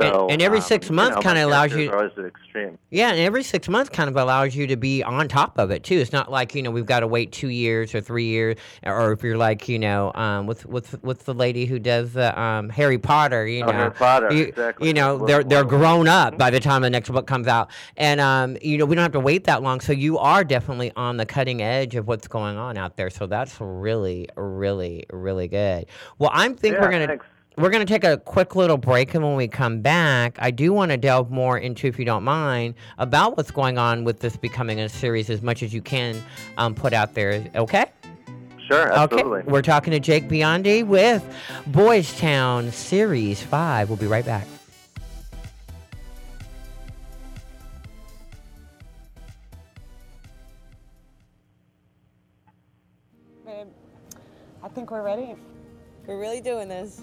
So, And- and every um, six you months know, kinda allows you- always at extreme. Yeah, and every six months kind of allows you to be on top of it too. It's not like you know we've got to wait two years or three years, or if you're like you know um, with with with the lady who does the um, Harry Potter, you Oh, know, Harry Potter, you, exactly. you know they're they're grown up by the time the next book comes out, and um, you know we don't have to wait that long. So you are definitely on the cutting edge of what's going on out there. So that's really really really good. Well, I'm think Yeah, we're gonna. thanks. We're going to take a quick little break, and when we come back, I do want to delve more into, if you don't mind, about what's going on with this becoming a series as much as you can um, put out there. Okay? Sure, absolutely. Okay. We're talking to Jake Biondi with Boys Town Series 5. We'll be right back. Babe, I think we're ready. We're really doing this.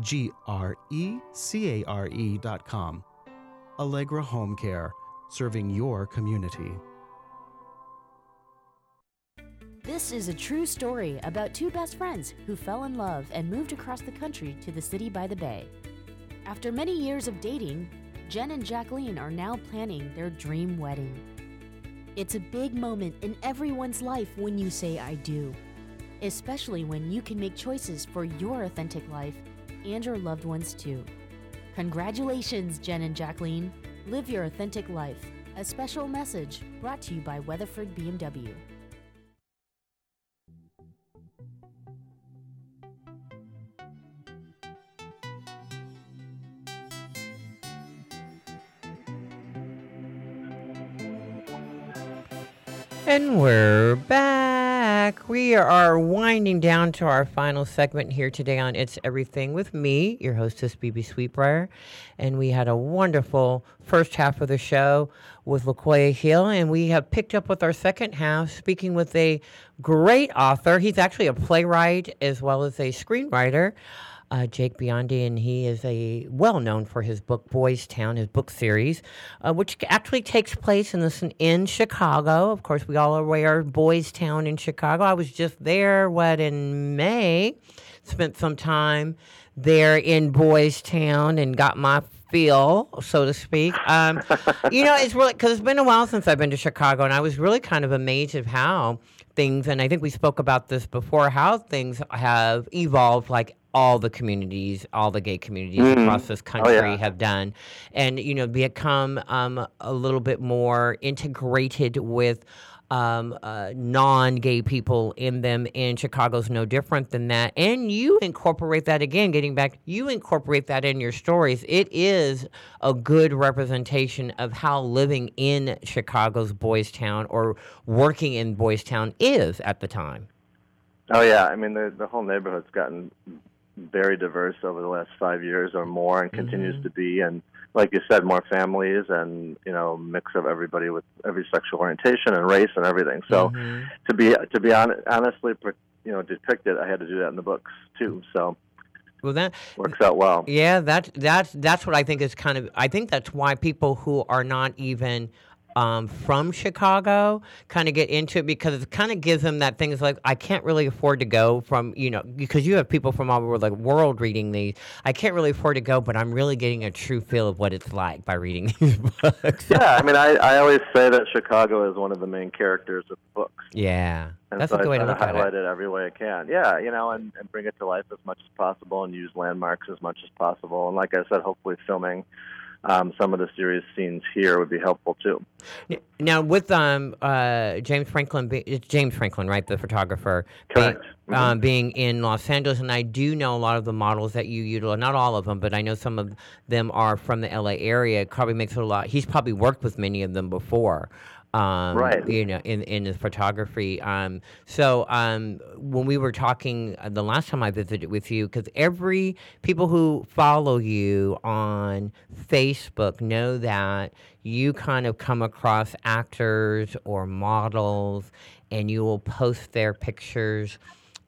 www.alegrecare.com. Alegre Home Care, serving your community. This is a true story about two best friends who fell in love and moved across the country to the city by the bay. After many years of dating, Jen and Jacqueline are now planning their dream wedding. It's a big moment in everyone's life when you say I do, especially when you can make choices for your authentic life and your loved ones too. Congratulations, Jen and Jacqueline. Live your authentic life. A special message brought to you by Weatherford BMW. And we're back. We are winding down to our final segment here today on It's Everything with me, your hostess, Bebe Sweetbriar. And we had a wonderful first half of the show with Lakoya Hill. And we have picked up with our second half, speaking with a great author. He's actually a playwright as well as a screenwriter uh, Jake Biondi, and he is a well known for his book Boys Town, his book series, uh, which actually takes place in this in Chicago. Of course, we all are aware Boys Town in Chicago. I was just there, what in May, spent some time there in Boys Town and got my feel, so to speak. Um, you know, it's really because it's been a while since I've been to Chicago, and I was really kind of amazed at how things, and I think we spoke about this before, how things have evolved, like all the communities, all the gay communities Mhm. across this Oh, country yeah. have done, and you know, become um, a little bit more integrated with. Um, uh, non-gay people in them, and Chicago's no different than that. And you incorporate that again. Getting back, you incorporate that in your stories. It is a good representation of how living in Chicago's Boys Town or working in Boys Town is at the time. Oh yeah, I mean the the whole neighborhood's gotten very diverse over the last five years or more, and continues Mhm. to be. And like you said, more families and you know mix of everybody with every sexual orientation and race and everything. So Mhm. to be to be hon- honestly, you know, depicted, I had to do that in the books too. So well, that works out well. Yeah, that's that's that's what I think is kind of. I think that's why people who are not even um, from Chicago kind of get into it because it kind of gives them that thing. Is like I can't really afford to go from you know because you have people from all over the world reading these. I can't really afford to go, but I'm really getting a true feel of what it's like by reading these books. yeah, I mean, I, I always say that Chicago is one of the main characters of the books. Yeah, And that's so a good I way to look at highlight it. it every way I can. Yeah, you know, and, and bring it to life as much as possible and use landmarks as much as possible. And like I said, hopefully filming um, some of the series scenes here would be helpful too. Now with um uh James Franklin, be, James Franklin, right, the photographer, being, Correct. Mhm. um, being in Los Angeles, and I do know a lot of the models that you utilize. Not all of them, but I know some of them are from the LA area. It probably makes it a lot. He's probably worked with many of them before. Um, Right. You know, in in his photography. Um, so um, when we were talking uh, the last time I visited with you, because every people who follow you on Facebook know that you kind of come across actors or models, and you will post their pictures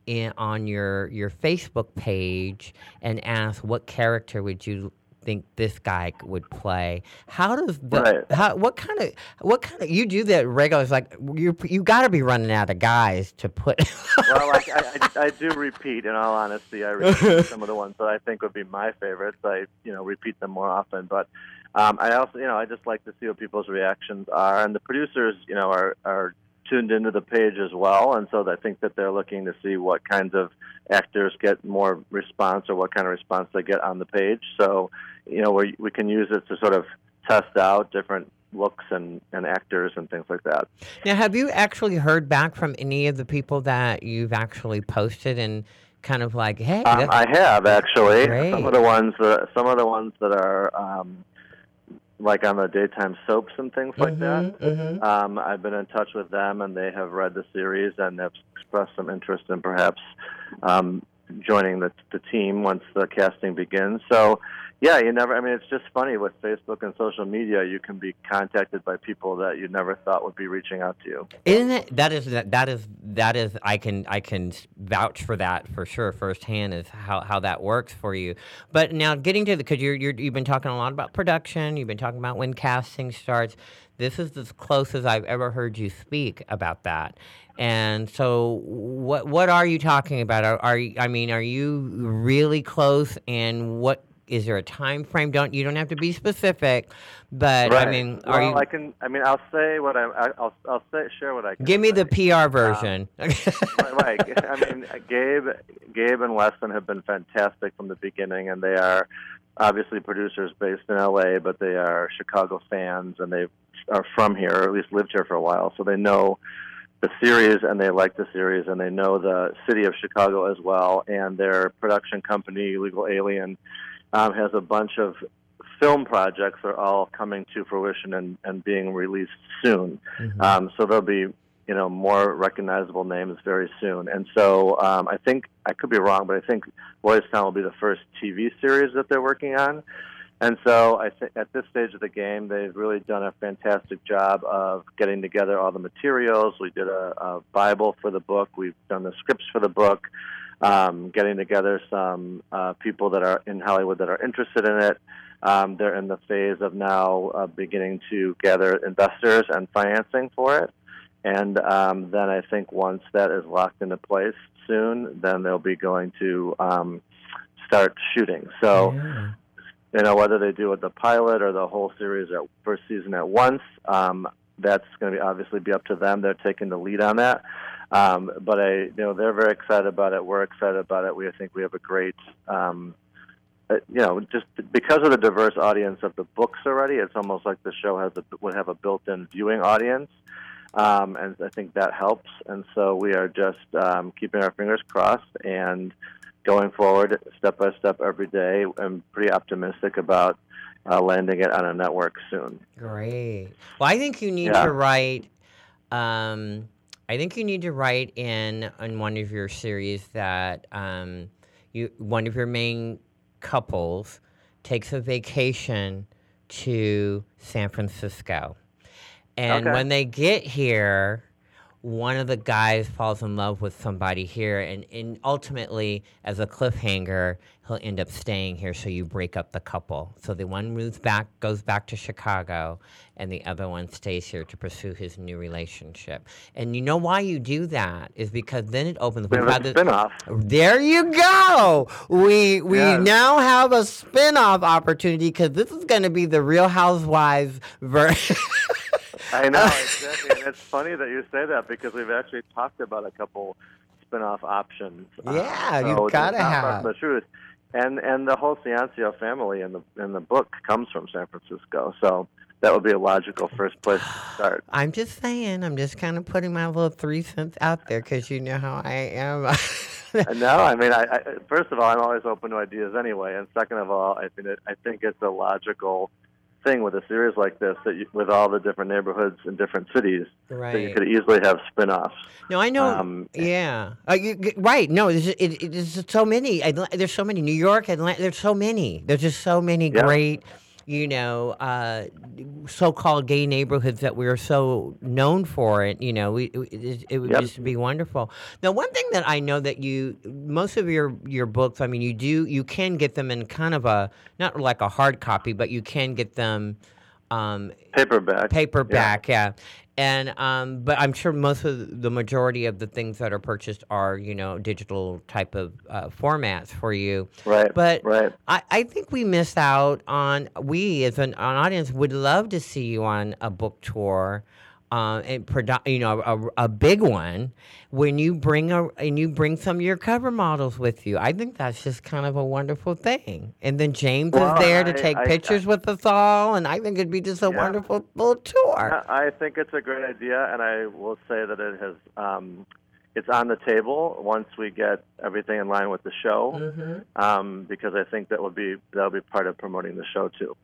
in on your your Facebook page and ask what character would you think this guy would play. How does the Right. how what kind of what kind of you do that regularly? It's like you you got to be running out of guys to put. well, like I, I, I do repeat. In all honesty, I repeat some of the ones that I think would be my favorites. I you know repeat them more often, but um, I also you know I just like to see what people's reactions are, and the producers you know are are tuned into the page as well, and so I think that they're looking to see what kinds of actors get more response or what kind of response they get on the page. So you know we we can use it to sort of test out different looks and, and actors and things like that. now, have you actually heard back from any of the people that you've actually posted and kind of like, hey, Um, I have actually. Great. Some of the ones that some of the ones that are um, like on the daytime soaps and things like that. Mhm, mhm. Um, I've been in touch with them, and they have read the series and have expressed some interest in perhaps um, joining the the team once the casting begins. So, yeah, you never. I mean, it's just funny with Facebook and social media. You can be contacted by people that you never thought would be reaching out to you. Isn't it? That is that is that is. I can I can vouch for that for sure firsthand is how, how that works for you. But now getting to the because you're, you're you've been talking a lot about production. You've been talking about when casting starts. This is as close as I've ever heard you speak about that. And so, what what are you talking about? Are, are I mean, are you really close? And what is there a time frame? Don't you don't have to be specific, but I mean, are well, you? I can. I mean, I'll say what. I- I'll. I'll say share what I can. Give me the. PR um, version. right, right. I mean, Gabe, Gabe and Weston have been fantastic from the beginning, and they are obviously producers based in LA, but they are Chicago fans, and they are from here, or at least lived here for a while, so they know the series and they like the series, and they know the city of Chicago as well. And their production company, Legal Alien, um, has a bunch of film projects that are all coming to fruition and, and being released soon. Mhm. Um, so there'll be, you know, more recognizable names very soon. And so um, I think I could be wrong, but I think Boys Town will be the first TV series that they're working on. And so I think at this stage of the game, they've really done a fantastic job of getting together all the materials. We did a, a Bible for the book. We've done the scripts for the book. Um, getting together some uh, people that are in Hollywood that are interested in it. Um, they're in the phase of now uh, beginning to gather investors and financing for it. And um, then I think once that is locked into place soon, then they'll be going to um, start shooting. So, Yeah. you know, whether they do it the pilot or the whole series at first season at once, um, that's going to be obviously be up to them. They're taking the lead on that. Um, but I, you know, they're very excited about it. We're excited about it. We think we have a great, um, uh, you know, just because of the diverse audience of the books already, it's almost like the show has a, would have a built-in viewing audience, um, and I think that helps. And so we are just um, keeping our fingers crossed and going forward step by step every day. I'm pretty optimistic about uh, landing it on a network soon. Great. Well, I think you need Yeah. to write. Um, I think you need to write in on one of your series that um, you one of your main couples takes a vacation to San Francisco, and Okay. when they get here, one of the guys falls in love with somebody here, and, and ultimately, as a cliffhanger, he'll end up staying here. So you break up the couple. So the one moves back, goes back to Chicago, and the other one stays here to pursue his new relationship. And you know why you do that is because then it opens. We have a spin-off. there you go. We we Yeah. now have a spin-off opportunity because this is going to be the Real Housewives version. I know exactly, and it's funny that you say that because we've actually talked about a couple spin-off options. Uh, Yeah, you've it's gotta have. the truth. And and the whole Ciancio family in the in the book comes from San Francisco, so that would be a logical first place to start. I'm just saying. I'm just kind of putting my little three cents out there because you know how I am. No, I mean, I, I first of all, I'm always open to ideas anyway, and second of all, I think it, I think it's a logical thing with a series like this that you, with all the different neighborhoods in different cities that you could easily have spin-offs. No, I know. Um, yeah. Uh, you, right. No, there's, it, it, there's so many. There's so many. New York, Atlanta. There's so many. There's just so many Yeah. great, you know, uh, so-called gay neighborhoods that we're so known for. It. You know, we, it, it would Yep. just be wonderful. Now, one thing that I know that you, most of your your books. I mean, you do. You can get them in kind of a not like a hard copy, but you can get them. Um, paperback. paperback yeah, and um but i'm sure most of the majority of the things that are purchased are you know digital type of uh, formats for you Right. but right. I, I think we missed out on we as an, an audience would love to see you on a book tour uh, and produ- you know a, a big one when you bring a and you bring some of your cover models with you i think that's just kind of a wonderful thing and then james Well, is there to take I- pictures with us all and i think it'd be just a Yeah. wonderful little tour I I think it's a great idea, and I will say that it has. Um, it's on the table once we get everything in line with the show, Mm-hmm. um, because I think that would be that'll be part of promoting the show too.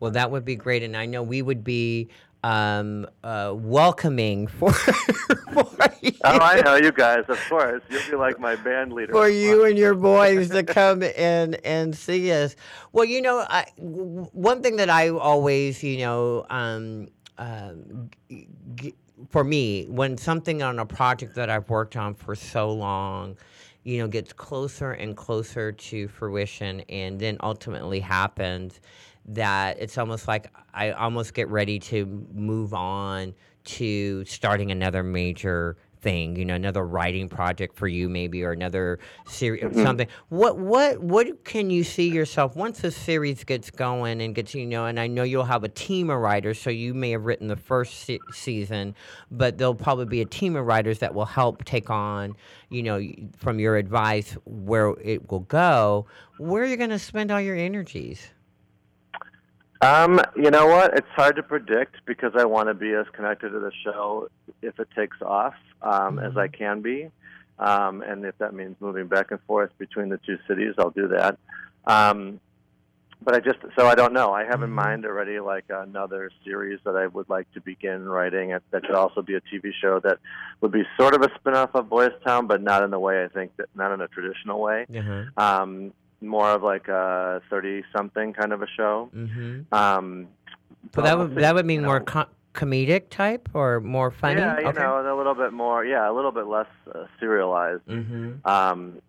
Well, that would be great, and I know we would be um, uh, welcoming for for you, Oh, I know you guys. Of course, you'll be like my band leader. for you and your boys to come and and see us. Well, you know, I, w- one thing that I always, you know, um, um, g- g- for me, when something on a project that I've worked on for so long. You know, gets closer and closer to fruition, and then ultimately happens that it's almost like I almost get ready to move on to starting another major thing, you know, another writing project for you maybe or another series mm-hmm. something. What what what can you see yourself once the series gets going and gets you know and I know you'll have a team of writers so you may have written the first se- season, but there'll probably be a team of writers that will help take on, you know, from your advice where it will go. Where are you going to spend all your energies? Um, you know what? It's hard to predict because I want to be as connected to the show if it takes off um, as I can be. Um, and if that means moving back and forth between the two cities, I'll do that. Um, but I just, so I don't know. I have in mind already like another series that I would like to begin writing. It- That could also be a TV show that would be sort of a spin off of Boys Town, but not in the way I think that, not in a traditional way. Uh-huh. Um, more of like a 30 something kind of a show. Mm-hmm. Um, So that would that would mean more comedic type or more funny. Yeah, you okay. know, a little bit more. Yeah, a little bit less uh, serialized. Mm-hmm. Um,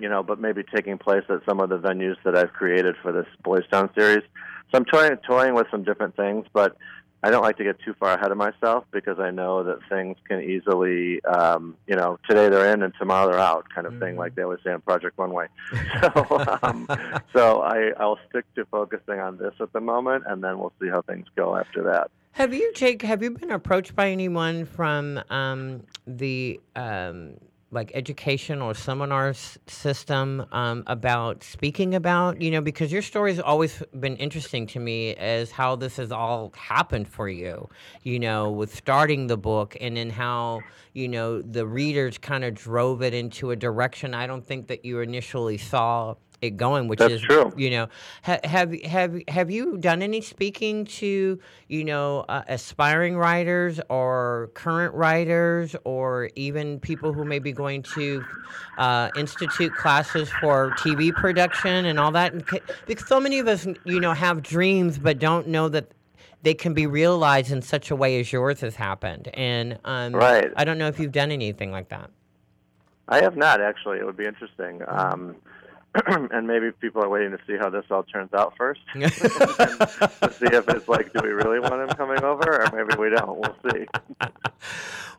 you know, but maybe taking place at some of the venues that I've created for this Boys Town series. So I'm toying, toying with some different things, but I don't like to get too far ahead of myself because I know that things can easily, um, you know, today they're in and tomorrow they're out, kind of thing, Mhm. like they always say on Project Runway. So, um, so I, I'll stick to focusing on this at the moment, and then we'll see how things go after that. Have you take Have you been approached by anyone from um, the um, like education or seminar s- system um, about speaking about you know because your story has always been interesting to me as how this has all happened for you you know with starting the book and then how you know the readers kind of drove it into a direction I don't think that you initially saw it going which That's is true. you know ha- have have have you done any speaking to you know uh, aspiring writers or current writers or even people who may be going to uh, institute classes for TV production and all that And because so many of us you know have dreams but don't know that they can be realized in such a way as yours has happened. And um, Right. I don't know if you've done anything like that. I have not actually. It would be interesting. Um, and maybe people are waiting to see how this all turns out first. to see if it's like, do we really want him coming over, or maybe we don't. We'll see.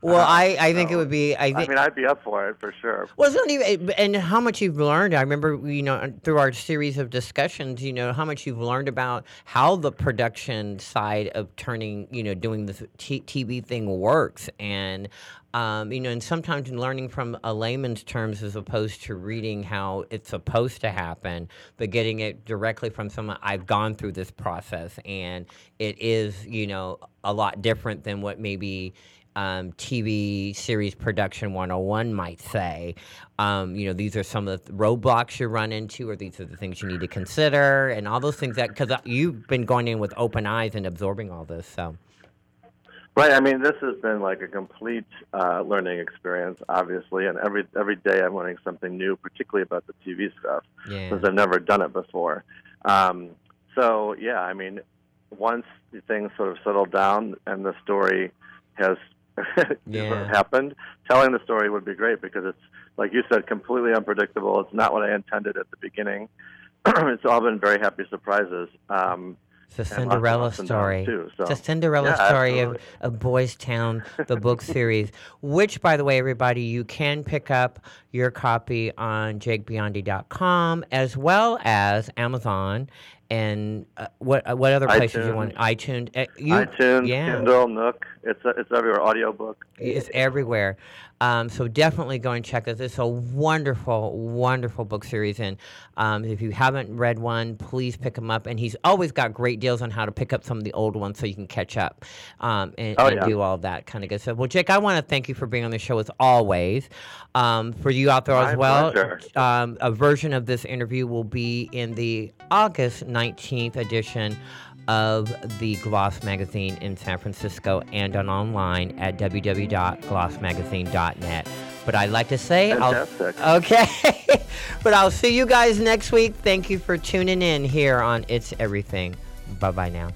Well, I, I think it would be. I I mean, I'd be up for it for sure. Well, it's not even, and how much you've learned. I remember, you know, through our series of discussions, you know, how much you've learned about how the production side of turning, you know, doing the t- TV thing works, and um, you know, and sometimes in learning from a layman's terms as opposed to reading how it's supposed to happen, but getting it directly from someone. I've gone through this process, and it is, you know, a lot different than what maybe um, TV series production 101 might say. Um, you know, these are some of the roadblocks you run into, or these are the things you need to consider, and all those things that, because you've been going in with open eyes and absorbing all this. So, Right. I mean, this has been like a complete uh, learning experience, obviously, and every every day I'm learning something new, particularly about the TV stuff, yeah. because I've never done it before. Um, so yeah, I mean, once things sort of settle down and the story has Yeah. happened, telling the story would be great because it's like you said, completely unpredictable. It's not what I intended at the beginning. it's all been very happy surprises. Um, It's a and lots of Cinderella story. too, It's a Cinderella Yeah, story of, absolutely. of Boys Town, the book series, which, by the way, everybody, you can pick up your copy on jakebiondi.com as well as Amazon and uh, what uh, what other places you want? iTunes. Uh, you, iTunes, yeah. Kindle, Nook. It's it's everywhere. Audiobook. It's everywhere. Um, so definitely go and check this. It's a wonderful, wonderful book series. And um, if you haven't read one, please pick them up. And he's always got great deals on how to pick up some of the old ones so you can catch up um, and, Oh, and do all that kind of good stuff. Well, Jake, I want to thank you for being on the show as always. Um, for you out there My as well, um, a version of this interview will be in the August 19th edition of the Gloss Magazine in San Francisco and on online at www.glossmagazine.net. But I'd like to say, Fantastic. I'll, okay, but I'll see you guys next week. Thank you for tuning in here on It's Everything. Bye bye now.